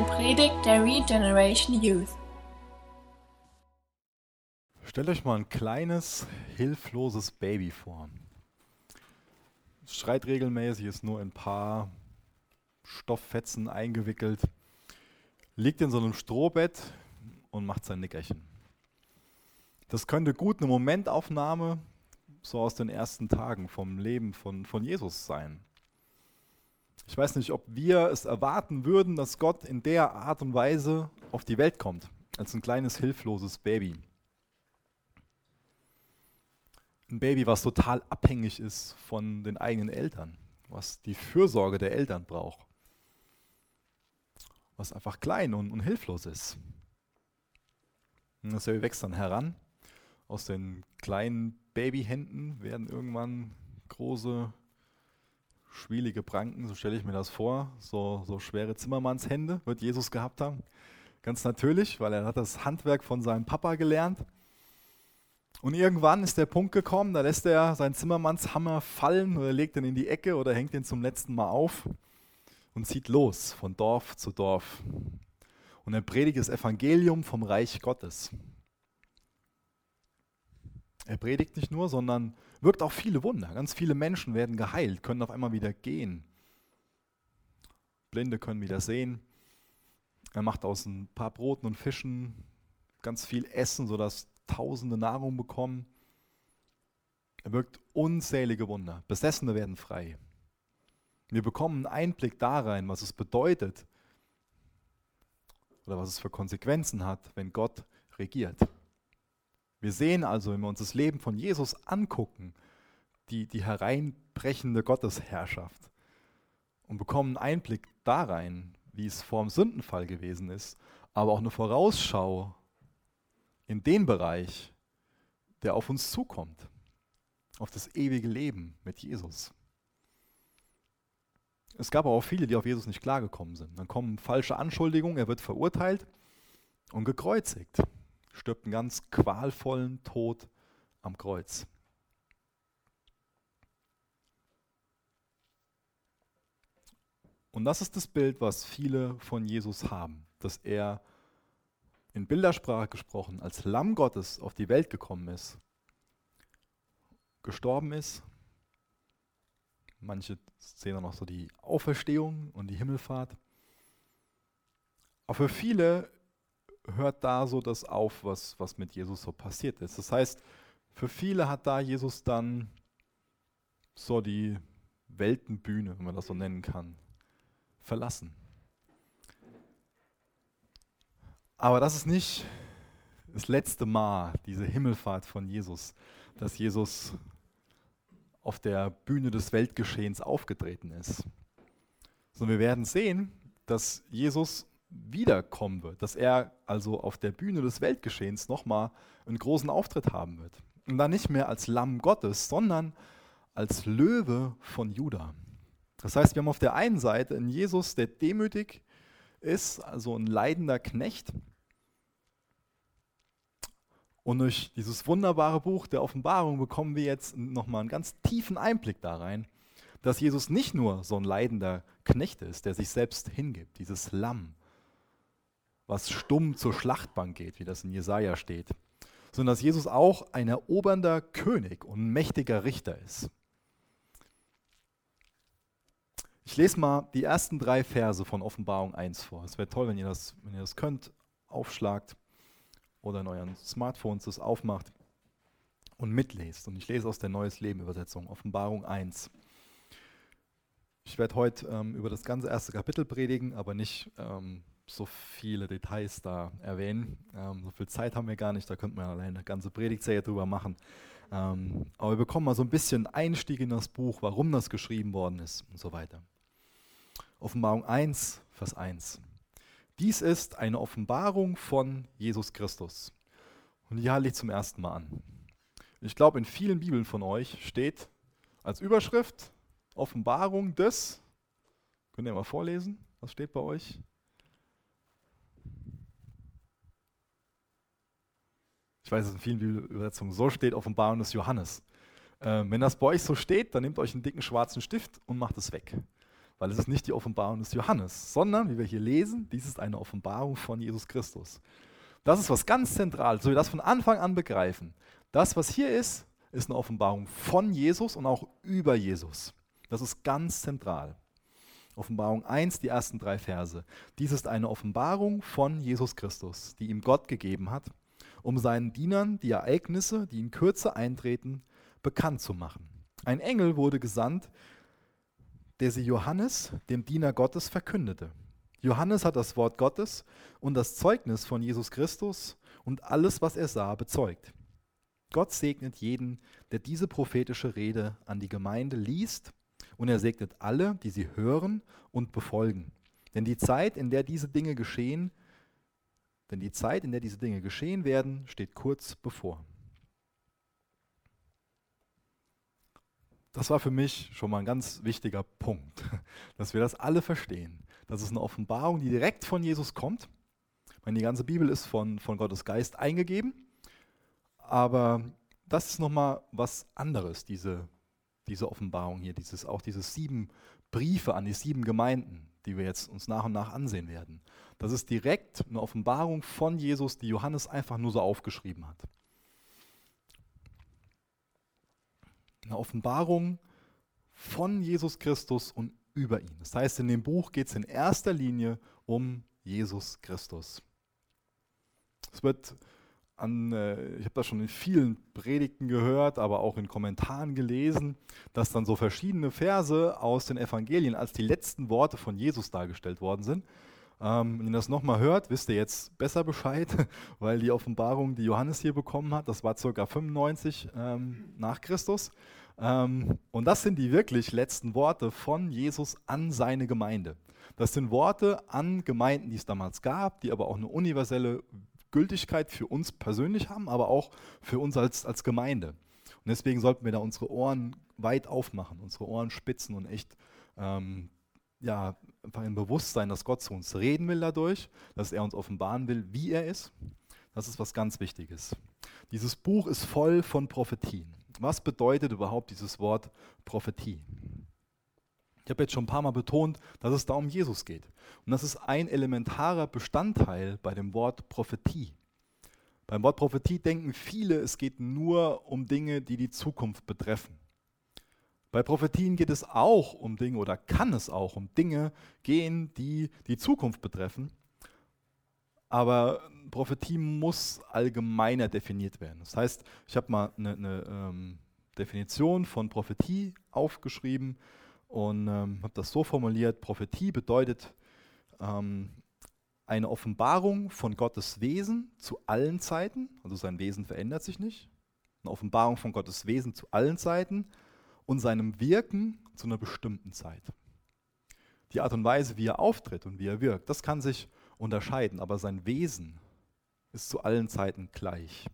eine Predigt der Regeneration Youth. Stellt euch mal ein kleines, hilfloses Baby vor. Es schreit regelmäßig, ist nur in ein paar Stofffetzen eingewickelt, liegt in so einem Strohbett und macht sein Nickerchen. Das könnte gut eine Momentaufnahme so aus den ersten Tagen vom Leben von, von Jesus sein. Ich weiß nicht, ob wir es erwarten würden, dass Gott in der Art und Weise auf die Welt kommt, als ein kleines, hilfloses Baby. Ein Baby, was total abhängig ist von den eigenen Eltern, was die Fürsorge der Eltern braucht, was einfach klein und, und hilflos ist. Und das Baby wächst dann heran. Aus den kleinen Babyhänden werden irgendwann große, schwielige Pranken, so stelle ich mir das vor, so, so schwere Zimmermannshände wird Jesus gehabt haben. Ganz natürlich, weil er hat das Handwerk von seinem Papa gelernt. Und irgendwann ist der Punkt gekommen, da lässt er seinen Zimmermannshammer fallen oder legt ihn in die Ecke oder hängt ihn zum letzten Mal auf und zieht los von Dorf zu Dorf. Und er predigt das Evangelium vom Reich Gottes. Er predigt nicht nur, sondern wirkt auch viele Wunder. Ganz viele Menschen werden geheilt, können auf einmal wieder gehen. Blinde können wieder sehen. Er macht aus ein paar Broten und Fischen ganz viel Essen, sodass Tausende Nahrung bekommen. Er wirkt unzählige Wunder. Besessene werden frei. Wir bekommen einen Einblick da rein, was es bedeutet oder was es für Konsequenzen hat, wenn Gott regiert. Wir sehen also, wenn wir uns das Leben von Jesus angucken, die, die hereinbrechende Gottesherrschaft und bekommen einen Einblick da rein, wie es vor dem Sündenfall gewesen ist, aber auch eine Vorausschau in den Bereich, der auf uns zukommt, auf das ewige Leben mit Jesus. Es gab aber auch viele, die auf Jesus nicht klargekommen sind. Dann kommen falsche Anschuldigungen, er wird verurteilt und gekreuzigt stirbt einen ganz qualvollen Tod am Kreuz. Und das ist das Bild, was viele von Jesus haben, dass er in Bildersprache gesprochen als Lamm Gottes auf die Welt gekommen ist, gestorben ist. Manche sehen dann noch so die Auferstehung und die Himmelfahrt. Aber für viele hört da so das auf, was, was mit Jesus so passiert ist. Das heißt, für viele hat da Jesus dann so die Weltenbühne, wenn man das so nennen kann, verlassen. Aber das ist nicht das letzte Mal, diese Himmelfahrt von Jesus, dass Jesus auf der Bühne des Weltgeschehens aufgetreten ist. Sondern wir werden sehen, dass Jesus wiederkommen wird, dass er also auf der Bühne des Weltgeschehens nochmal einen großen Auftritt haben wird. Und dann nicht mehr als Lamm Gottes, sondern als Löwe von Juda. Das heißt, wir haben auf der einen Seite einen Jesus, der demütig ist, also ein leidender Knecht. Und durch dieses wunderbare Buch der Offenbarung bekommen wir jetzt nochmal einen ganz tiefen Einblick da rein, dass Jesus nicht nur so ein leidender Knecht ist, der sich selbst hingibt, dieses Lamm, was stumm zur Schlachtbank geht, wie das in Jesaja steht, sondern dass Jesus auch ein erobernder König und mächtiger Richter ist. Ich lese mal die ersten drei Verse von Offenbarung 1 vor. Es wäre toll, wenn ihr, das, wenn ihr das könnt, aufschlagt oder in euren Smartphones das aufmacht und mitlest. Und ich lese aus der Neues Leben Übersetzung, Offenbarung 1. Ich werde heute ähm, über das ganze erste Kapitel predigen, aber nicht ähm, so viele Details da erwähnen. Ähm, so viel Zeit haben wir gar nicht, da könnte man alleine eine ganze Predigtserie drüber machen. Ähm, aber wir bekommen mal so ein bisschen Einstieg in das Buch, warum das geschrieben worden ist und so weiter. Offenbarung 1, Vers 1. Dies ist eine Offenbarung von Jesus Christus. Und die halte ich zum ersten Mal an. Ich glaube, in vielen Bibeln von euch steht als Überschrift Offenbarung des, könnt ihr mal vorlesen, was steht bei euch? Ich weiß, dass in vielen Übersetzungen so steht, Offenbarung des Johannes. Ähm, wenn das bei euch so steht, dann nehmt euch einen dicken schwarzen Stift und macht es weg. weil es ist nicht die Offenbarung des Johannes, sondern, wie wir hier lesen, dies ist eine Offenbarung von Jesus Christus. Das ist was ganz Zentrales, so wir das von Anfang an begreifen. Das, was hier ist, ist eine Offenbarung von Jesus und auch über Jesus. Das ist ganz zentral. Offenbarung 1, die ersten drei Verse. Dies ist eine Offenbarung von Jesus Christus, die ihm Gott gegeben hat, um seinen Dienern die Ereignisse, die in Kürze eintreten, bekannt zu machen. Ein Engel wurde gesandt, der sie Johannes, dem Diener Gottes, verkündete. Johannes hat das Wort Gottes und das Zeugnis von Jesus Christus und alles, was er sah, bezeugt. Gott segnet jeden, der diese prophetische Rede an die Gemeinde liest, und er segnet alle, die sie hören und befolgen. Denn die Zeit, in der diese Dinge geschehen, denn die Zeit, in der diese Dinge geschehen werden, steht kurz bevor. Das war für mich schon mal ein ganz wichtiger Punkt, dass wir das alle verstehen. Das ist eine Offenbarung, die direkt von Jesus kommt. Ich meine, die ganze Bibel ist von, von Gottes Geist eingegeben, aber das ist nochmal was anderes, diese, diese Offenbarung hier, dieses, auch diese sieben Briefe an die sieben Gemeinden, die wir jetzt uns nach und nach ansehen werden. Das ist direkt eine Offenbarung von Jesus, die Johannes einfach nur so aufgeschrieben hat. Eine Offenbarung von Jesus Christus und über ihn. Das heißt, in dem Buch geht es in erster Linie um Jesus Christus. Es wird an, äh, ich habe das schon in vielen Predigten gehört, aber auch in Kommentaren gelesen, dass dann so verschiedene Verse aus den Evangelien als die letzten Worte von Jesus dargestellt worden sind. Ähm, wenn ihr das nochmal hört, wisst ihr jetzt besser Bescheid, weil die Offenbarung, die Johannes hier bekommen hat, das war ca. 95 ähm, nach Christus. Ähm, und das sind die wirklich letzten Worte von Jesus an seine Gemeinde. Das sind Worte an Gemeinden, die es damals gab, die aber auch eine universelle Gültigkeit für uns persönlich haben, aber auch für uns als, als Gemeinde. Und deswegen sollten wir da unsere Ohren weit aufmachen, unsere Ohren spitzen und echt ähm, ja, einfach im Bewusstsein, dass Gott zu uns reden will dadurch, dass er uns offenbaren will, wie er ist. Das ist was ganz Wichtiges. Dieses Buch ist voll von Prophetien. Was bedeutet überhaupt dieses Wort Prophetie? Ich habe jetzt schon ein paar Mal betont, dass es da um Jesus geht. Und das ist ein elementarer Bestandteil bei dem Wort Prophetie. Beim Wort Prophetie denken viele, es geht nur um Dinge, die die Zukunft betreffen. Bei Prophetien geht es auch um Dinge oder kann es auch um Dinge gehen, die die Zukunft betreffen. Aber Prophetie muss allgemeiner definiert werden. Das heißt, ich habe mal eine, eine ähm, Definition von Prophetie aufgeschrieben und ähm, habe das so formuliert, Prophetie bedeutet ähm, eine Offenbarung von Gottes Wesen zu allen Zeiten, also sein Wesen verändert sich nicht, eine Offenbarung von Gottes Wesen zu allen Zeiten und seinem Wirken zu einer bestimmten Zeit. Die Art und Weise, wie er auftritt und wie er wirkt, das kann sich unterscheiden, aber sein Wesen ist zu allen Zeiten gleich.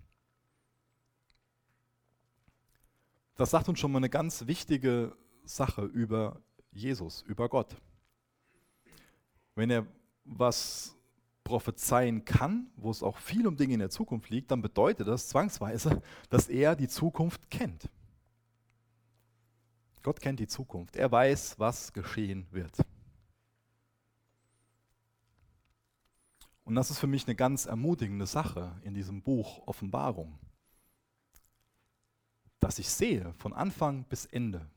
Das sagt uns schon mal eine ganz wichtige Sache über Jesus, über Gott. Wenn er was prophezeien kann, wo es auch viel um Dinge in der Zukunft liegt, dann bedeutet das zwangsweise, dass er die Zukunft kennt. Gott kennt die Zukunft. Er weiß, was geschehen wird. Und das ist für mich eine ganz ermutigende Sache in diesem Buch Offenbarung, dass ich sehe von Anfang bis Ende,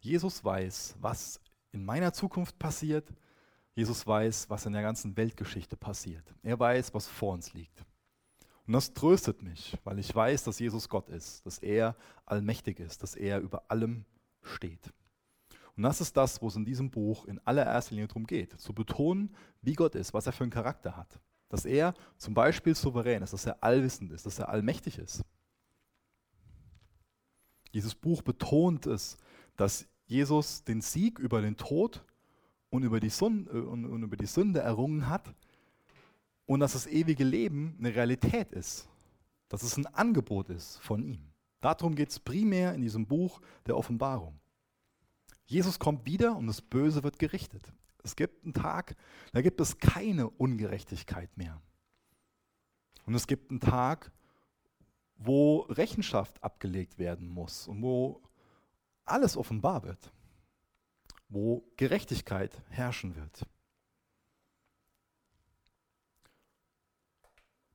Jesus weiß, was in meiner Zukunft passiert. Jesus weiß, was in der ganzen Weltgeschichte passiert. Er weiß, was vor uns liegt. Und das tröstet mich, weil ich weiß, dass Jesus Gott ist, dass er allmächtig ist, dass er über allem steht. Und das ist das, wo es in diesem Buch in allererster Linie darum geht, zu betonen, wie Gott ist, was er für einen Charakter hat. Dass er zum Beispiel souverän ist, dass er allwissend ist, dass er allmächtig ist. Dieses Buch betont es, dass Jesus den Sieg über den Tod und über die, Sünde, äh, und über die Sünde errungen hat und dass das ewige Leben eine Realität ist, dass es ein Angebot ist von ihm. Darum geht es primär in diesem Buch der Offenbarung. Jesus kommt wieder und das Böse wird gerichtet. Es gibt einen Tag, da gibt es keine Ungerechtigkeit mehr. Und es gibt einen Tag, wo Rechenschaft abgelegt werden muss und wo alles offenbar wird. wo Gerechtigkeit herrschen wird.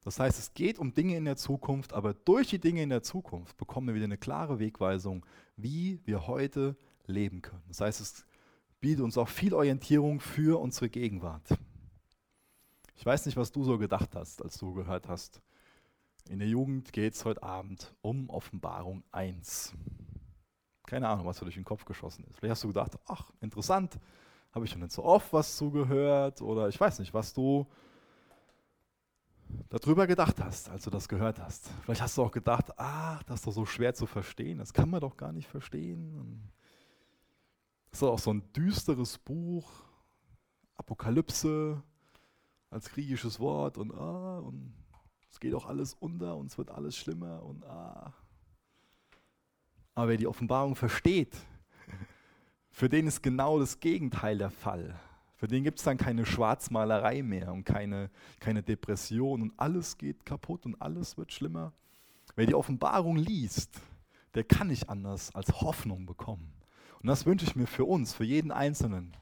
Das heißt, es geht um Dinge in der Zukunft, aber durch die Dinge in der Zukunft bekommen wir wieder eine klare Wegweisung, wie wir heute leben können. Das heißt, es bietet uns auch viel Orientierung für unsere Gegenwart. Ich weiß nicht, was du so gedacht hast, als du gehört hast. In der Jugend geht es heute Abend um Offenbarung 1. Keine Ahnung, was für durch den Kopf geschossen ist. Vielleicht hast du gedacht, ach, interessant, habe ich schon nicht so oft was zugehört oder ich weiß nicht, was du darüber gedacht hast, als du das gehört hast. Vielleicht hast du auch gedacht, ach, das ist doch so schwer zu verstehen, das kann man doch gar nicht verstehen. Das ist auch so ein düsteres Buch, Apokalypse als griechisches Wort und ah, und es geht auch alles unter und es wird alles schlimmer und ah. Aber wer die Offenbarung versteht, für den ist genau das Gegenteil der Fall. Für den gibt es dann keine Schwarzmalerei mehr und keine, keine Depression und alles geht kaputt und alles wird schlimmer. Wer die Offenbarung liest, der kann nicht anders als Hoffnung bekommen. Und das wünsche ich mir für uns, für jeden Einzelnen,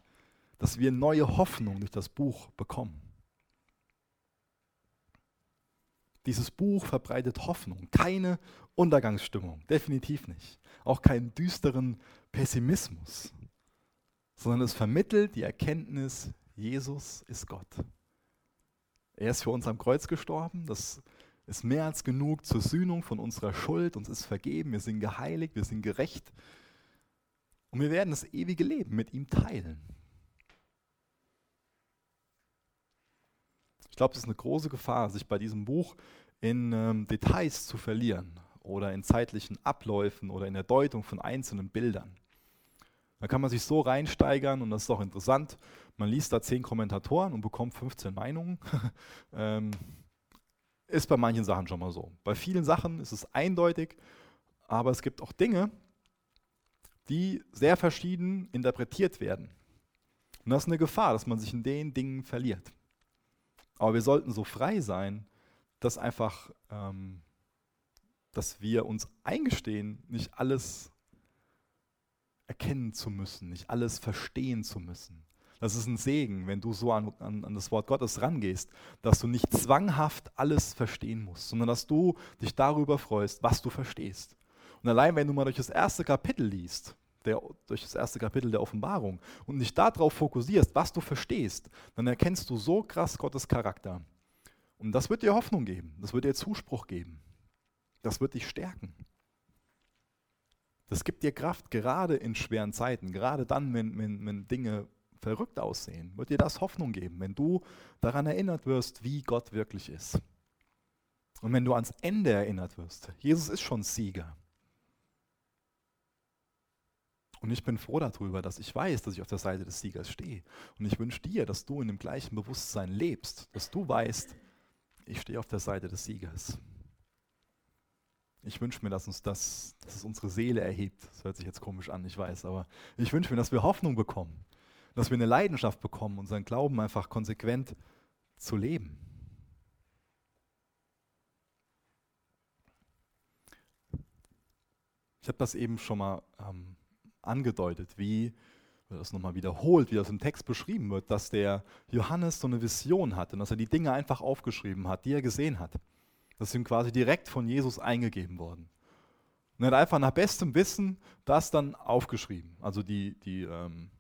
dass wir neue Hoffnung durch das Buch bekommen. Dieses Buch verbreitet Hoffnung, keine Untergangsstimmung, definitiv nicht. Auch keinen düsteren Pessimismus sondern es vermittelt die Erkenntnis, Jesus ist Gott. Er ist für uns am Kreuz gestorben, das ist mehr als genug zur Sühnung von unserer Schuld, uns ist vergeben, wir sind geheiligt, wir sind gerecht und wir werden das ewige Leben mit ihm teilen. Glaube, es ist eine große Gefahr, sich bei diesem Buch in ähm, Details zu verlieren oder in zeitlichen Abläufen oder in der Deutung von einzelnen Bildern. Da kann man sich so reinsteigern und das ist auch interessant. Man liest da zehn Kommentatoren und bekommt 15 Meinungen. ähm, ist bei manchen Sachen schon mal so. Bei vielen Sachen ist es eindeutig, aber es gibt auch Dinge, die sehr verschieden interpretiert werden. Und das ist eine Gefahr, dass man sich in den Dingen verliert. Aber wir sollten so frei sein, dass einfach, ähm, dass wir uns eingestehen, nicht alles erkennen zu müssen, nicht alles verstehen zu müssen. Das ist ein Segen, wenn du so an, an, an, das Wort Gottes rangehst, dass du nicht zwanghaft alles verstehen musst, sondern dass du dich darüber freust, was du verstehst. Und allein wenn du mal durch das erste Kapitel liest, der, durch das erste Kapitel der Offenbarung und dich darauf fokussierst, was du verstehst, dann erkennst du so krass Gottes Charakter. Und das wird dir Hoffnung geben, das wird dir Zuspruch geben, das wird dich stärken. Das gibt dir Kraft, gerade in schweren Zeiten, gerade dann, wenn, wenn, wenn Dinge verrückt aussehen, wird dir das Hoffnung geben, wenn du daran erinnert wirst, wie Gott wirklich ist. Und wenn du ans Ende erinnert wirst, Jesus ist schon Sieger. Und ich bin froh darüber, dass ich weiß, dass ich auf der Seite des Siegers stehe. Und ich wünsche dir, dass du in dem gleichen Bewusstsein lebst, dass du weißt, ich stehe auf der Seite des Siegers. Ich wünsche mir, dass uns das, dass es unsere Seele erhebt. Das hört sich jetzt komisch an, ich weiß, aber ich wünsche mir, dass wir Hoffnung bekommen, dass wir eine Leidenschaft bekommen, unseren Glauben einfach konsequent zu leben. Ich habe das eben schon mal ähm, angedeutet, wie das nochmal wiederholt, wie das im Text beschrieben wird, dass der Johannes so eine Vision hatte und dass er die Dinge einfach aufgeschrieben hat, die er gesehen hat. Das sind quasi direkt von Jesus eingegeben worden. Und er hat einfach nach bestem Wissen das dann aufgeschrieben. Also die, die ähm,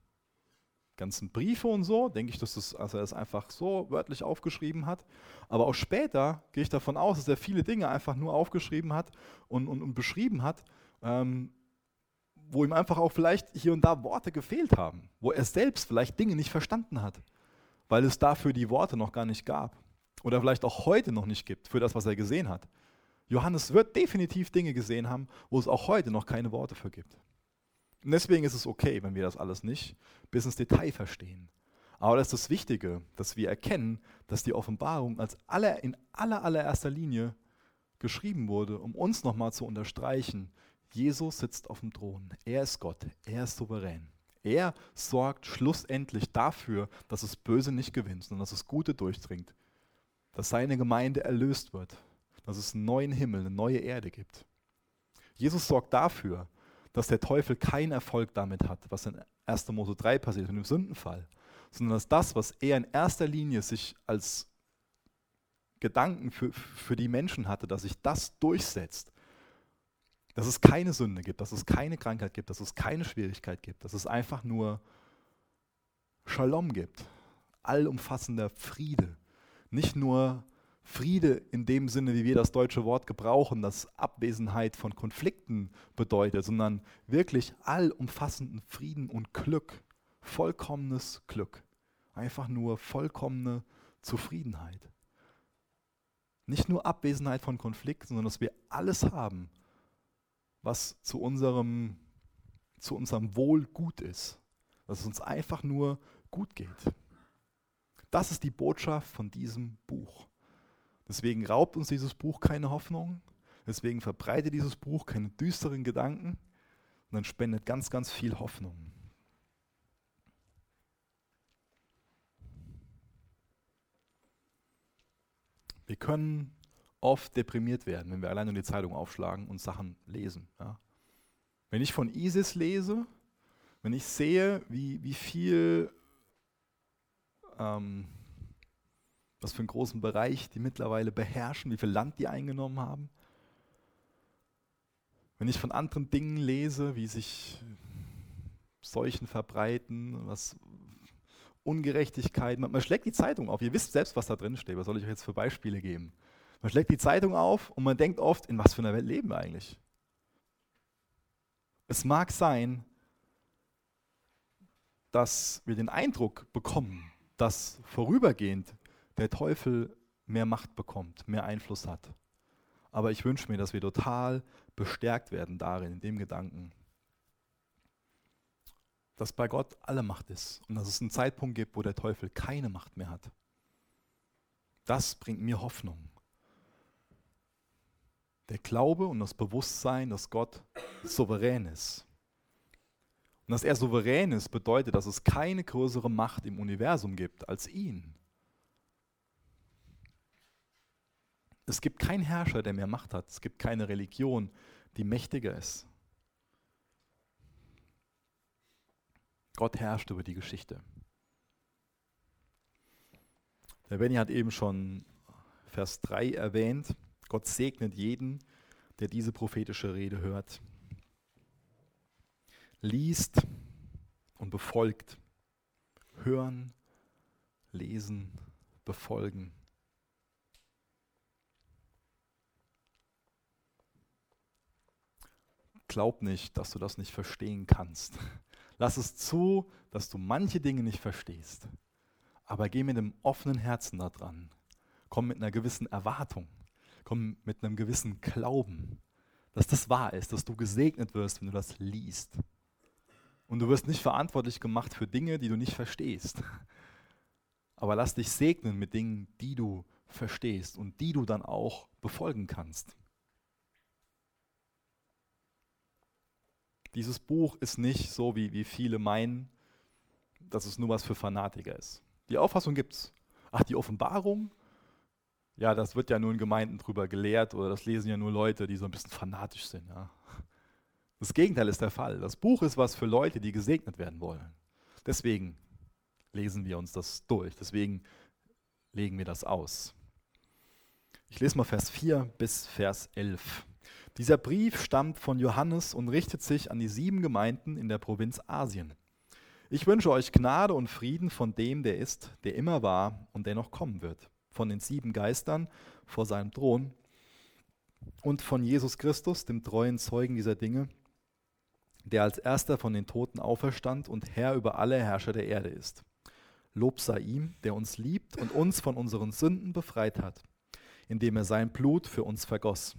ganzen Briefe und so, denke ich, dass das, also er das einfach so wörtlich aufgeschrieben hat. Aber auch später gehe ich davon aus, dass er viele Dinge einfach nur aufgeschrieben hat und, und, und beschrieben hat, ähm, wo ihm einfach auch vielleicht hier und da Worte gefehlt haben, wo er selbst vielleicht Dinge nicht verstanden hat, weil es dafür die Worte noch gar nicht gab oder vielleicht auch heute noch nicht gibt für das, was er gesehen hat. Johannes wird definitiv Dinge gesehen haben, wo es auch heute noch keine Worte für gibt. Und deswegen ist es okay, wenn wir das alles nicht bis ins Detail verstehen. Aber das ist das Wichtige, dass wir erkennen, dass die Offenbarung als aller, in aller, allererster Linie geschrieben wurde, um uns nochmal zu unterstreichen, Jesus sitzt auf dem Thron. Er ist Gott. Er ist souverän. Er sorgt schlussendlich dafür, dass das Böse nicht gewinnt, sondern dass das Gute durchdringt dass seine Gemeinde erlöst wird, dass es einen neuen Himmel, eine neue Erde gibt. Jesus sorgt dafür, dass der Teufel keinen Erfolg damit hat, was in 1. Mose 3 passiert, mit dem Sündenfall, sondern dass das, was er in erster Linie sich als Gedanken für, für die Menschen hatte, dass sich das durchsetzt. Dass es keine Sünde gibt, dass es keine Krankheit gibt, dass es keine Schwierigkeit gibt, dass es einfach nur Shalom gibt. Allumfassender Friede. Nicht nur Friede in dem Sinne, wie wir das deutsche Wort gebrauchen, das Abwesenheit von Konflikten bedeutet, sondern wirklich allumfassenden Frieden und Glück. Vollkommenes Glück. Einfach nur vollkommene Zufriedenheit. Nicht nur Abwesenheit von Konflikten, sondern dass wir alles haben, was zu unserem, zu unserem Wohl gut ist. Dass es uns einfach nur gut geht. Das ist die Botschaft von diesem Buch. Deswegen raubt uns dieses Buch keine Hoffnung. Deswegen verbreitet dieses Buch keine düsteren Gedanken, sondern spendet ganz, ganz viel Hoffnung. Wir können oft deprimiert werden, wenn wir allein nur die Zeitung aufschlagen und Sachen lesen. Ja. Wenn ich von ISIS lese, wenn ich sehe, wie, wie viel, ähm, was für einen großen Bereich die mittlerweile beherrschen, wie viel Land die eingenommen haben, wenn ich von anderen Dingen lese, wie sich Seuchen verbreiten, was Ungerechtigkeit. Man, man, schlägt die Zeitung auf. Ihr wisst selbst, was da drin steht. Was soll ich euch jetzt für Beispiele geben? Man schlägt die Zeitung auf und man denkt oft, in was für einer Welt leben wir eigentlich? Es mag sein, dass wir den Eindruck bekommen, dass vorübergehend der Teufel mehr Macht bekommt, mehr Einfluss hat. Aber ich wünsche mir, dass wir total bestärkt werden darin, in dem Gedanken, dass bei Gott alle Macht ist und dass es einen Zeitpunkt gibt, wo der Teufel keine Macht mehr hat. Das bringt mir Hoffnung. Der Glaube und das Bewusstsein, dass Gott souverän ist. Und dass er souverän ist, bedeutet, dass es keine größere Macht im Universum gibt als ihn. Es gibt keinen Herrscher, der mehr Macht hat. Es gibt keine Religion, die mächtiger ist. Gott herrscht über die Geschichte. Der Benny hat eben schon Vers 3 erwähnt. Gott segnet jeden, der diese prophetische Rede hört, liest und befolgt. Hören, lesen, befolgen. Glaub nicht, dass du das nicht verstehen kannst. Lass es zu, dass du manche Dinge nicht verstehst. Aber geh mit einem offenen Herzen da dran. Komm mit einer gewissen Erwartung. Komm mit einem gewissen Glauben, dass das wahr ist, dass du gesegnet wirst, wenn du das liest. Und du wirst nicht verantwortlich gemacht für Dinge, die du nicht verstehst. Aber lass dich segnen mit Dingen, die du verstehst und die du dann auch befolgen kannst. Dieses Buch ist nicht so, wie, wie viele meinen, dass es nur was für Fanatiker ist. Die Auffassung gibt es. Ach, die Offenbarung? Ja, das wird ja nur in Gemeinden drüber gelehrt oder das lesen ja nur Leute, die so ein bisschen fanatisch sind. Ja. Das Gegenteil ist der Fall. Das Buch ist was für Leute, die gesegnet werden wollen. Deswegen lesen wir uns das durch. Deswegen legen wir das aus. Ich lese mal Vers 4 bis Vers 11. Dieser Brief stammt von Johannes und richtet sich an die sieben Gemeinden in der Provinz Asien. Ich wünsche euch Gnade und Frieden von dem, der ist, der immer war und der noch kommen wird, von den sieben Geistern vor seinem Thron und von Jesus Christus, dem treuen Zeugen dieser Dinge, der als erster von den Toten auferstand und Herr über alle Herrscher der Erde ist. Lob sei ihm, der uns liebt und uns von unseren Sünden befreit hat, indem er sein Blut für uns vergoss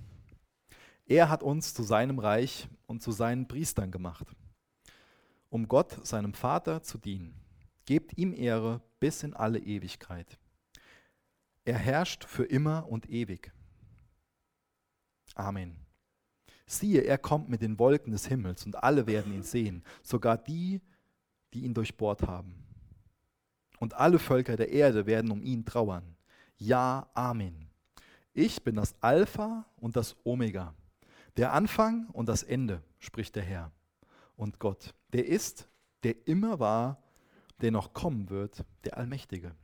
er hat uns zu seinem Reich und zu seinen Priestern gemacht, um Gott, seinem Vater, zu dienen. Gebt ihm Ehre bis in alle Ewigkeit. Er herrscht für immer und ewig. Amen. Siehe, er kommt mit den Wolken des Himmels und alle werden ihn sehen, sogar die, die ihn durchbohrt haben. Und alle Völker der Erde werden um ihn trauern. Ja, Amen. Ich bin das Alpha und das Omega, der Anfang und das Ende, spricht der Herr, und Gott. Der ist, der immer war, der noch kommen wird, der Allmächtige.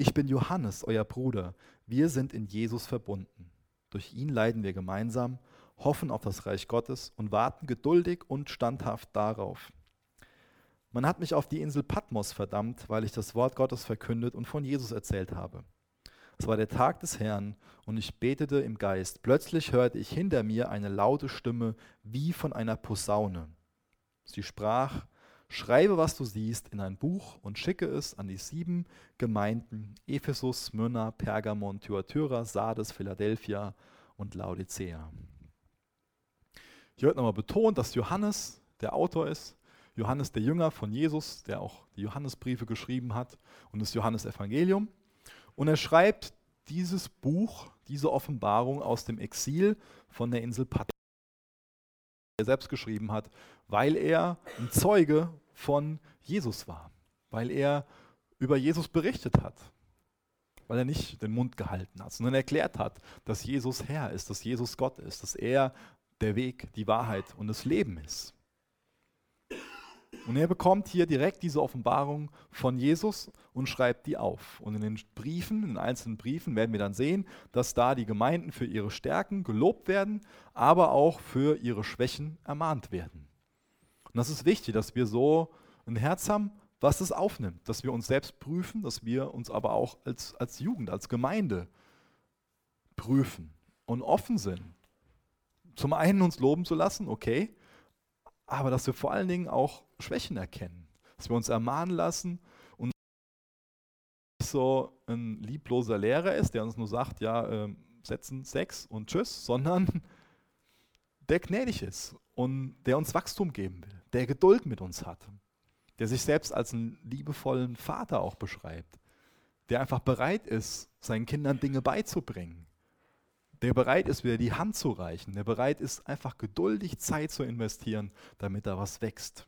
Ich bin Johannes, euer Bruder. Wir sind in Jesus verbunden. Durch ihn leiden wir gemeinsam, hoffen auf das Reich Gottes und warten geduldig und standhaft darauf. Man hat mich auf die Insel Patmos verdammt, weil ich das Wort Gottes verkündet und von Jesus erzählt habe. Es war der Tag des Herrn und ich betete im Geist. Plötzlich hörte ich hinter mir eine laute Stimme wie von einer Posaune. Sie sprach, Schreibe, was du siehst, in ein Buch und schicke es an die sieben Gemeinden Ephesus, Smyrna, Pergamon, Thyatira, Sardes, Philadelphia und Laodicea. Hier wird nochmal betont, dass Johannes der Autor ist. Johannes der Jünger von Jesus, der auch die Johannesbriefe geschrieben hat und das Johannesevangelium. Und er schreibt dieses Buch, diese Offenbarung aus dem Exil von der Insel Patmos er selbst geschrieben hat, weil er ein Zeuge von Jesus war, weil er über Jesus berichtet hat, weil er nicht den Mund gehalten hat, sondern erklärt hat, dass Jesus Herr ist, dass Jesus Gott ist, dass er der Weg, die Wahrheit und das Leben ist. Und er bekommt hier direkt diese Offenbarung von Jesus und schreibt die auf. Und in den Briefen, in den einzelnen Briefen werden wir dann sehen, dass da die Gemeinden für ihre Stärken gelobt werden, aber auch für ihre Schwächen ermahnt werden. Und das ist wichtig, dass wir so ein Herz haben, was es aufnimmt, dass wir uns selbst prüfen, dass wir uns aber auch als, als Jugend, als Gemeinde prüfen und offen sind. Zum einen uns loben zu lassen, okay, aber dass wir vor allen Dingen auch Schwächen erkennen, dass wir uns ermahnen lassen und nicht so ein liebloser Lehrer ist, der uns nur sagt, ja, äh, setzen Sex und tschüss, sondern der gnädig ist und der uns Wachstum geben will, der Geduld mit uns hat, der sich selbst als einen liebevollen Vater auch beschreibt, der einfach bereit ist, seinen Kindern Dinge beizubringen, der bereit ist, wieder die Hand zu reichen, der bereit ist, einfach geduldig Zeit zu investieren, damit da was wächst.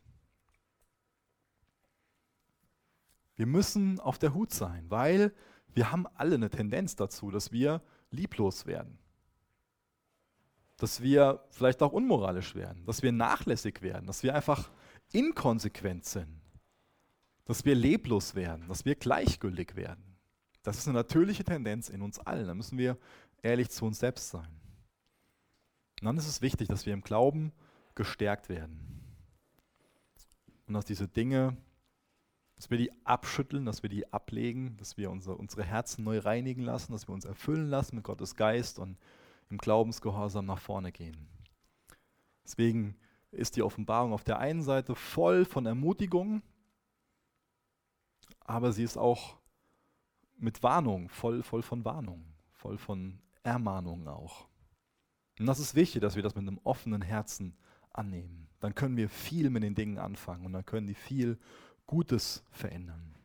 Wir müssen auf der Hut sein, weil wir haben alle eine Tendenz dazu, dass wir lieblos werden. Dass wir vielleicht auch unmoralisch werden, dass wir nachlässig werden, dass wir einfach inkonsequent sind, dass wir leblos werden, dass wir gleichgültig werden. Das ist eine natürliche Tendenz in uns allen. Da müssen wir ehrlich zu uns selbst sein. Und dann ist es wichtig, dass wir im Glauben gestärkt werden. Und dass diese Dinge, dass wir die abschütteln, dass wir die ablegen, dass wir unsere, unsere Herzen neu reinigen lassen, dass wir uns erfüllen lassen mit Gottes Geist und im Glaubensgehorsam nach vorne gehen. Deswegen ist die Offenbarung auf der einen Seite voll von Ermutigung, aber sie ist auch mit Warnung, voll, voll von Warnung, voll von Ermahnungen auch. Und das ist wichtig, dass wir das mit einem offenen Herzen annehmen. Dann können wir viel mit den Dingen anfangen und dann können die viel Gutes verändern.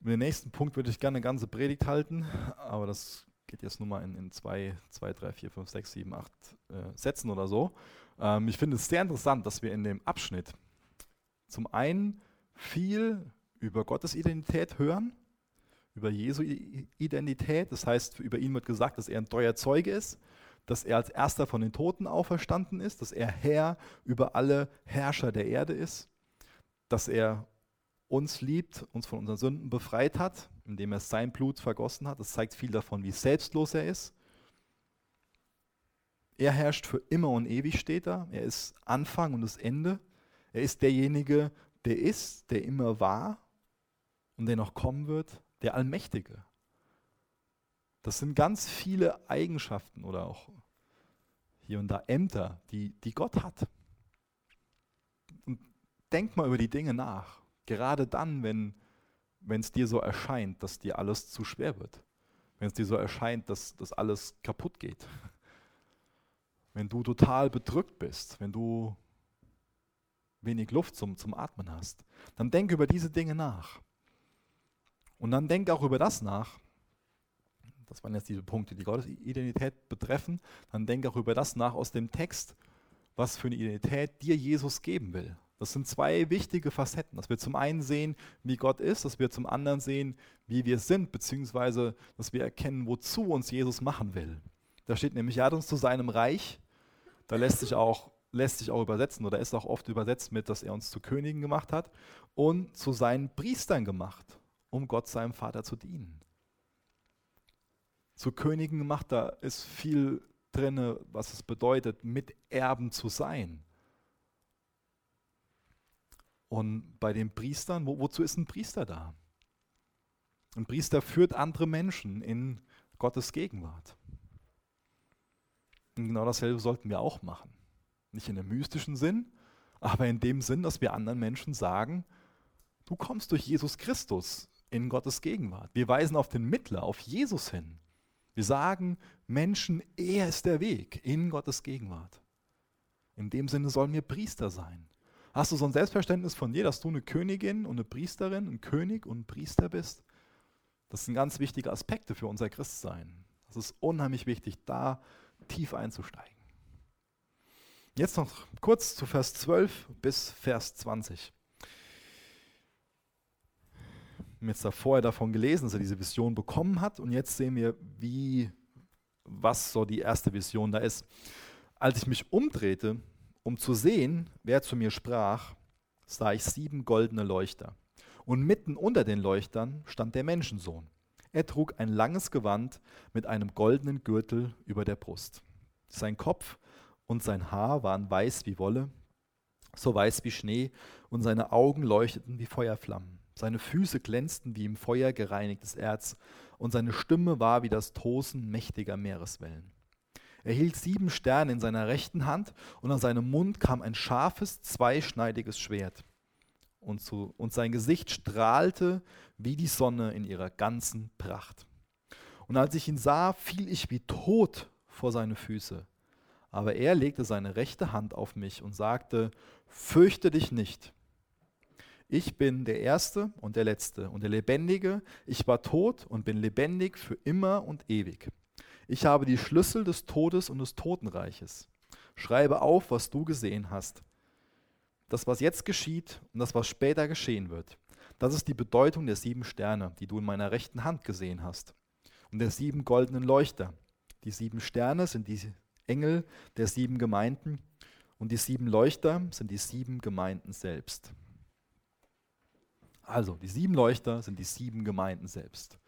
Mit dem nächsten Punkt würde ich gerne eine ganze Predigt halten, aber das geht jetzt nur mal in, in zwei, zwei, drei, vier, fünf, sechs, sieben, acht äh, Sätzen oder so. Ähm, ich finde es sehr interessant, dass wir in dem Abschnitt zum einen viel über Gottes Identität hören über Jesu Identität. Das heißt, über ihn wird gesagt, dass er ein treuer Zeuge ist, dass er als erster von den Toten auferstanden ist, dass er Herr über alle Herrscher der Erde ist, dass er uns liebt, uns von unseren Sünden befreit hat, indem er sein Blut vergossen hat. Das zeigt viel davon, wie selbstlos er ist. Er herrscht für immer und ewig, steht da. Er ist Anfang und das Ende. Er ist derjenige, der ist, der immer war und der noch kommen wird der Allmächtige. Das sind ganz viele Eigenschaften oder auch hier und da Ämter, die, die Gott hat. Und denk mal über die Dinge nach. Gerade dann, wenn es dir so erscheint, dass dir alles zu schwer wird. Wenn es dir so erscheint, dass, dass alles kaputt geht. Wenn du total bedrückt bist, wenn du wenig Luft zum, zum Atmen hast, dann denk über diese Dinge nach. Und dann denk auch über das nach. Das waren jetzt diese Punkte, die Gottes Identität betreffen. Dann denk auch über das nach aus dem Text, was für eine Identität dir Jesus geben will. Das sind zwei wichtige Facetten, dass wir zum einen sehen, wie Gott ist, dass wir zum anderen sehen, wie wir sind, beziehungsweise dass wir erkennen, wozu uns Jesus machen will. Da steht nämlich, er hat uns zu seinem Reich, Da lässt sich auch lässt sich auch übersetzen oder ist auch oft übersetzt mit, dass er uns zu Königen gemacht hat und zu seinen Priestern gemacht, um Gott seinem Vater zu dienen. Zu Königen gemacht, da ist viel drin, was es bedeutet, Miterben zu sein. Und bei den Priestern, wo, wozu ist ein Priester da? Ein Priester führt andere Menschen in Gottes Gegenwart. Und genau dasselbe sollten wir auch machen. Nicht in einem mystischen Sinn, aber in dem Sinn, dass wir anderen Menschen sagen, du kommst durch Jesus Christus in Gottes Gegenwart. Wir weisen auf den Mittler, auf Jesus hin. Wir sagen Menschen, er ist der Weg in Gottes Gegenwart. In dem Sinne sollen wir Priester sein. Hast du so ein Selbstverständnis von dir, dass du eine Königin und eine Priesterin, ein König und ein Priester bist? Das sind ganz wichtige Aspekte für unser Christsein. Das ist unheimlich wichtig, da tief einzusteigen. Jetzt noch kurz zu Vers 12 bis Vers 20. Wir haben jetzt da vorher davon gelesen, dass er diese Vision bekommen hat und jetzt sehen wir, wie, was so die erste Vision da ist. Als ich mich umdrehte, um zu sehen, wer zu mir sprach, sah ich sieben goldene Leuchter. Und mitten unter den Leuchtern stand der Menschensohn. Er trug ein langes Gewand mit einem goldenen Gürtel über der Brust. Sein Kopf und sein Haar waren weiß wie Wolle, so weiß wie Schnee, und seine Augen leuchteten wie Feuerflammen. Seine Füße glänzten wie im Feuer gereinigtes Erz, und seine Stimme war wie das Tosen mächtiger Meereswellen. Er hielt sieben Sterne in seiner rechten Hand, und an seinem Mund kam ein scharfes, zweischneidiges Schwert. Und, zu, und sein Gesicht strahlte wie die Sonne in ihrer ganzen Pracht. Und als ich ihn sah, fiel ich wie tot vor seine Füße. Aber er legte seine rechte Hand auf mich und sagte, fürchte dich nicht. Ich bin der Erste und der Letzte und der Lebendige. Ich war tot und bin lebendig für immer und ewig. Ich habe die Schlüssel des Todes und des Totenreiches. Schreibe auf, was du gesehen hast. Das, was jetzt geschieht und das, was später geschehen wird. Das ist die Bedeutung der sieben Sterne, die du in meiner rechten Hand gesehen hast. Und der sieben goldenen Leuchter. Die sieben Sterne sind die Engel der sieben Gemeinden und die sieben Leuchter sind die sieben Gemeinden selbst. Also, die sieben Leuchter sind die sieben Gemeinden selbst.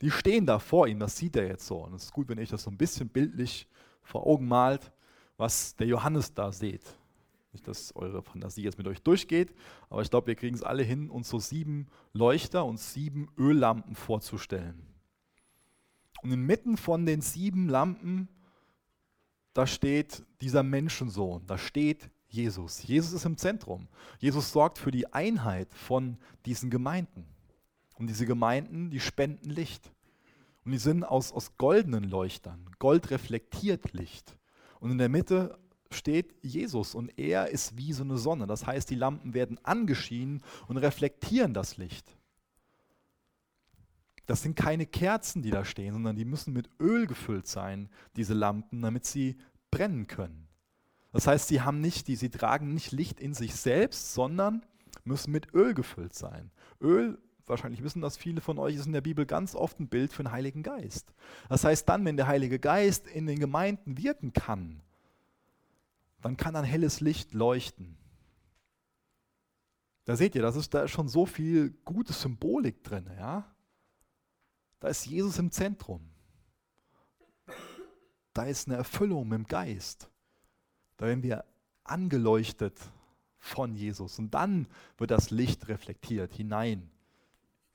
Die stehen da vor ihm, das sieht er jetzt so. Und es ist gut, wenn ich das so ein bisschen bildlich vor Augen malt, was der Johannes da seht. Nicht, dass eure Fantasie jetzt mit euch durchgeht, aber ich glaube, wir kriegen es alle hin, uns so sieben Leuchter und sieben Öllampen vorzustellen. Und inmitten von den sieben Lampen da steht dieser Menschensohn, da steht Jesus. Jesus ist im Zentrum. Jesus sorgt für die Einheit von diesen Gemeinden. Und diese Gemeinden, die spenden Licht. Und die sind aus, aus goldenen Leuchtern. Gold reflektiert Licht. Und in der Mitte steht Jesus und er ist wie so eine Sonne. Das heißt, die Lampen werden angeschienen und reflektieren das Licht. Das sind keine Kerzen, die da stehen, sondern die müssen mit Öl gefüllt sein, diese Lampen, damit sie brennen können. Das heißt, sie haben nicht, die, sie tragen nicht Licht in sich selbst, sondern müssen mit Öl gefüllt sein. Öl, wahrscheinlich wissen das viele von euch, ist in der Bibel ganz oft ein Bild für den Heiligen Geist. Das heißt, dann, wenn der Heilige Geist in den Gemeinden wirken kann, dann kann ein helles Licht leuchten. Da seht ihr, das ist da schon so viel gute Symbolik drin, ja? Da ist Jesus im Zentrum. Da ist eine Erfüllung dem Geist. Da werden wir angeleuchtet von Jesus. Und dann wird das Licht reflektiert hinein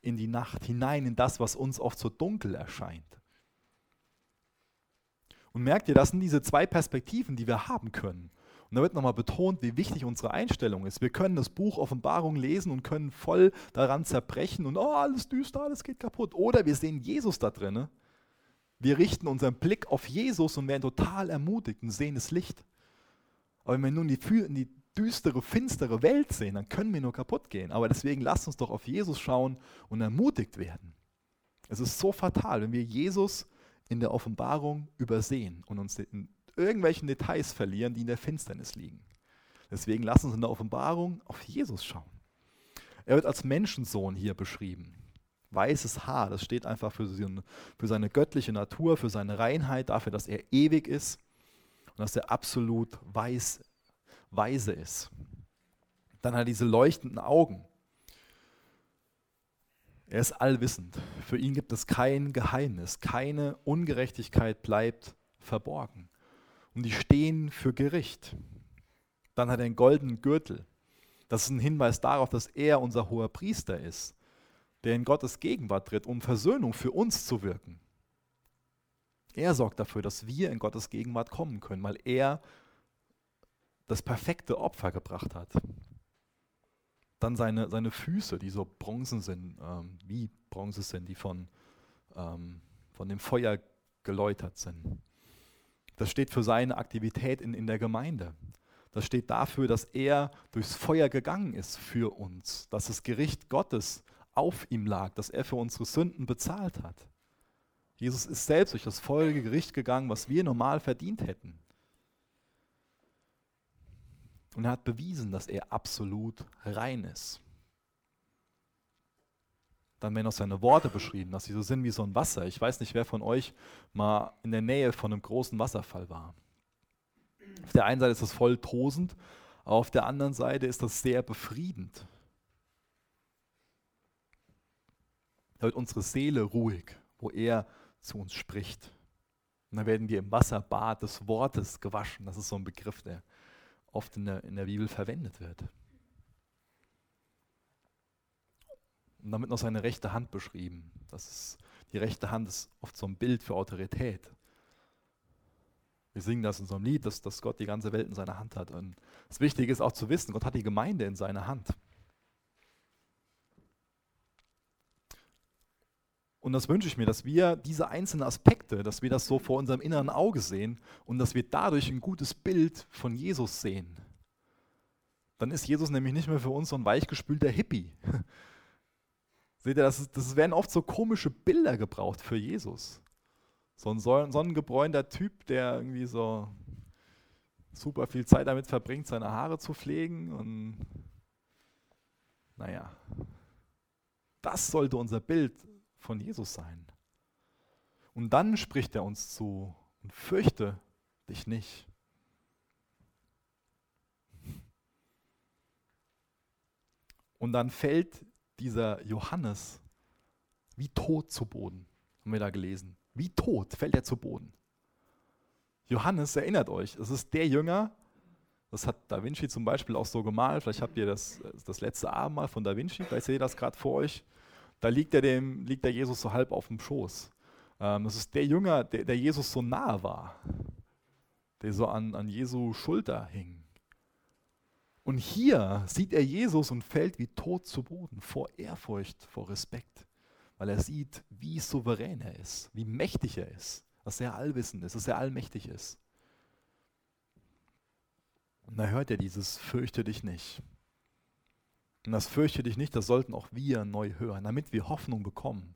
in die Nacht, hinein in das, was uns oft so dunkel erscheint. Und merkt ihr, das sind diese zwei Perspektiven, die wir haben können. Und da wird nochmal betont, wie wichtig unsere Einstellung ist. Wir können das Buch Offenbarung lesen und können voll daran zerbrechen und oh, alles düster, alles geht kaputt. Oder wir sehen Jesus da drin. Wir richten unseren Blick auf Jesus und werden total ermutigt und sehen das Licht. Aber wenn wir nun die, die düstere, finstere Welt sehen, dann können wir nur kaputt gehen. Aber deswegen lasst uns doch auf Jesus schauen und ermutigt werden. Es ist so fatal, wenn wir Jesus in der Offenbarung übersehen und uns in irgendwelchen Details verlieren, die in der Finsternis liegen. Deswegen lassen uns in der Offenbarung auf Jesus schauen. Er wird als Menschensohn hier beschrieben. Weißes Haar, das steht einfach für, seine göttliche Natur, für seine Reinheit, dafür, dass er ewig ist. Und dass er absolut weiß, weise ist. Dann hat er diese leuchtenden Augen. Er ist allwissend. Für ihn gibt es kein Geheimnis. Keine Ungerechtigkeit bleibt verborgen. Und die stehen für Gericht. Dann hat er einen goldenen Gürtel. Das ist ein Hinweis darauf, dass er unser hoher Priester ist, der in Gottes Gegenwart tritt, um Versöhnung für uns zu wirken. Er sorgt dafür, dass wir in Gottes Gegenwart kommen können, weil er das perfekte Opfer gebracht hat. Dann seine, seine Füße, die so Bronzen sind, ähm, wie Bronze sind, die von, ähm, von dem Feuer geläutert sind. Das steht für seine Aktivität in, in der Gemeinde. Das steht dafür, dass er durchs Feuer gegangen ist für uns, dass das Gericht Gottes auf ihm lag, dass er für unsere Sünden bezahlt hat. Jesus ist selbst durch das Gericht gegangen, was wir normal verdient hätten. Und er hat bewiesen, dass er absolut rein ist. Dann werden auch seine Worte beschrieben, dass sie so sind wie so ein Wasser. Ich weiß nicht, wer von euch mal in der Nähe von einem großen Wasserfall war. Auf der einen Seite ist das voll tosend, aber auf der anderen Seite ist das sehr befriedend. Da wird unsere Seele ruhig, wo er zu uns spricht. Und dann werden wir im Wasserbad des Wortes gewaschen. Das ist so ein Begriff, der oft in der, in der Bibel verwendet wird. Und damit noch seine rechte Hand beschrieben. Das ist, die rechte Hand ist oft so ein Bild für Autorität. Wir singen das in einem Lied, dass, dass Gott die ganze Welt in seiner Hand hat. Und das Wichtige ist auch zu wissen, Gott hat die Gemeinde in seiner Hand. Und das wünsche ich mir, dass wir diese einzelnen Aspekte, dass wir das so vor unserem inneren Auge sehen und dass wir dadurch ein gutes Bild von Jesus sehen. Dann ist Jesus nämlich nicht mehr für uns so ein weichgespülter Hippie. Seht ihr, das, das werden oft so komische Bilder gebraucht für Jesus. So ein sonnengebräunter Typ, der irgendwie so super viel Zeit damit verbringt, seine Haare zu pflegen und naja, das sollte unser Bild von Jesus sein. Und dann spricht er uns zu und fürchte dich nicht. Und dann fällt dieser Johannes wie tot zu Boden, haben wir da gelesen. Wie tot fällt er zu Boden. Johannes, erinnert euch, es ist der Jünger, das hat Da Vinci zum Beispiel auch so gemalt, vielleicht habt ihr das, das letzte Abendmahl von Da Vinci, vielleicht seht ihr das gerade vor euch. Da liegt der, dem, liegt der Jesus so halb auf dem Schoß. Ähm, das ist der Jünger, der, der Jesus so nahe war, der so an, an Jesu Schulter hing. Und hier sieht er Jesus und fällt wie tot zu Boden, vor Ehrfurcht, vor Respekt, weil er sieht, wie souverän er ist, wie mächtig er ist, dass er allwissend ist, dass er allmächtig ist. Und da hört er dieses Fürchte dich nicht. Und das fürchte dich nicht, das sollten auch wir neu hören, damit wir Hoffnung bekommen.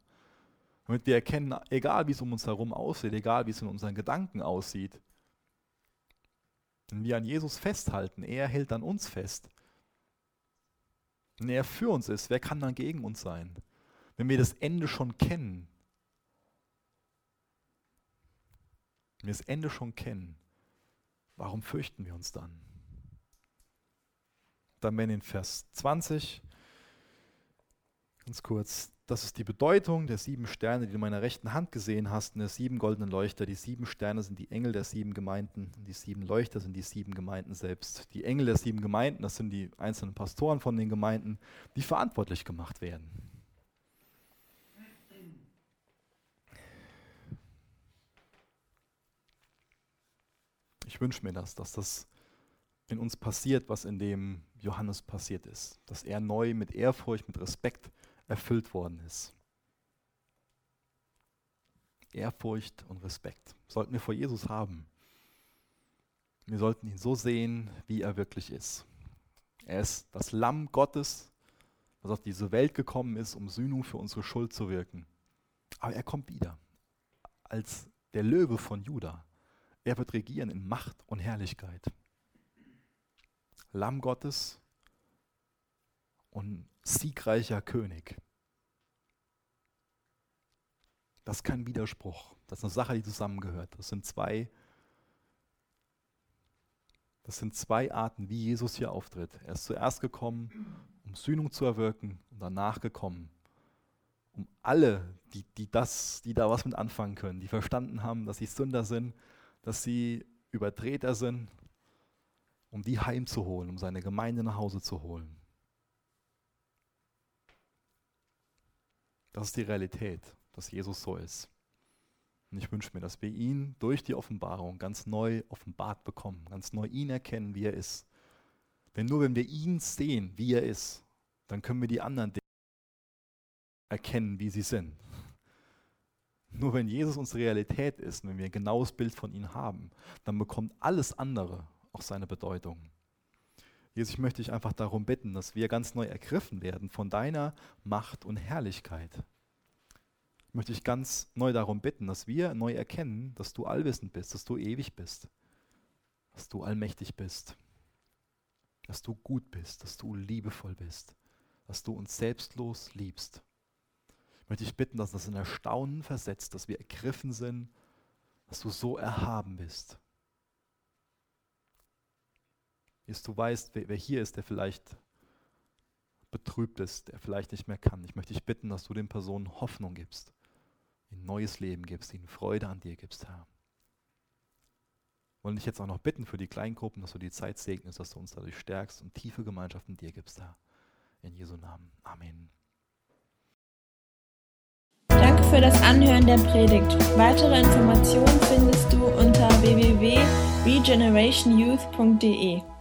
Damit wir erkennen, egal wie es um uns herum aussieht, egal wie es in unseren Gedanken aussieht, wenn wir an Jesus festhalten, er hält an uns fest. Wenn er für uns ist, wer kann dann gegen uns sein? Wenn wir das Ende schon kennen, wenn wir das Ende schon kennen, warum fürchten wir uns dann? Dann wenn in Vers 20, ganz kurz, das ist die Bedeutung der sieben Sterne, die du in meiner rechten Hand gesehen hast, und der sieben goldenen Leuchter. Die sieben Sterne sind die Engel der sieben Gemeinden, und die sieben Leuchter sind die sieben Gemeinden selbst. Die Engel der sieben Gemeinden, das sind die einzelnen Pastoren von den Gemeinden, die verantwortlich gemacht werden. Ich wünsche mir das, dass das in uns passiert, was in dem Johannes passiert ist. Dass er neu mit Ehrfurcht, mit Respekt erfüllt worden ist. Ehrfurcht und Respekt sollten wir vor Jesus haben. Wir sollten ihn so sehen, wie er wirklich ist. Er ist das Lamm Gottes, das auf diese Welt gekommen ist, um Sühnung für unsere Schuld zu wirken. Aber er kommt wieder als der Löwe von Juda. Er wird regieren in Macht und Herrlichkeit. Lamm Gottes und siegreicher König. Das ist kein Widerspruch. Das ist eine Sache, die zusammengehört. Das sind zwei Das sind zwei Arten, wie Jesus hier auftritt. Er ist zuerst gekommen, um Sühnung zu erwirken und danach gekommen, um alle, die, die, das, die da was mit anfangen können, die verstanden haben, dass sie Sünder sind, dass sie Übertreter sind, um die heimzuholen, um seine Gemeinde nach Hause zu holen. Das ist die Realität, dass Jesus so ist. Und ich wünsche mir, dass wir ihn durch die Offenbarung ganz neu offenbart bekommen, ganz neu ihn erkennen, wie er ist. Denn nur wenn wir ihn sehen, wie er ist, dann können wir die anderen Dinge erkennen, wie sie sind. Nur wenn Jesus unsere Realität ist, wenn wir ein genaues Bild von ihm haben, dann bekommt alles andere auch seine Bedeutung. Jesus, ich möchte dich einfach darum bitten, dass wir ganz neu ergriffen werden von deiner Macht und Herrlichkeit. Ich möchte dich ganz neu darum bitten, dass wir neu erkennen, dass du allwissend bist, dass du ewig bist, dass du allmächtig bist, dass du gut bist, dass du liebevoll bist, dass du uns selbstlos liebst. Ich möchte dich bitten, dass das in Erstaunen versetzt, dass wir ergriffen sind, dass du so erhaben bist. Jetzt du weißt, wer, wer hier ist, der vielleicht betrübt ist, der vielleicht nicht mehr kann. Ich möchte dich bitten, dass du den Personen Hoffnung gibst, ihnen neues Leben gibst, ihnen Freude an dir gibst, Herr. Wollen dich jetzt auch noch bitten für die Kleingruppen, dass du die Zeit segnest, dass du uns dadurch stärkst und tiefe Gemeinschaft in dir gibst, Herr. In Jesu Namen. Amen. Danke für das Anhören der Predigt. Weitere Informationen findest du unter www.regenerationyouth.de.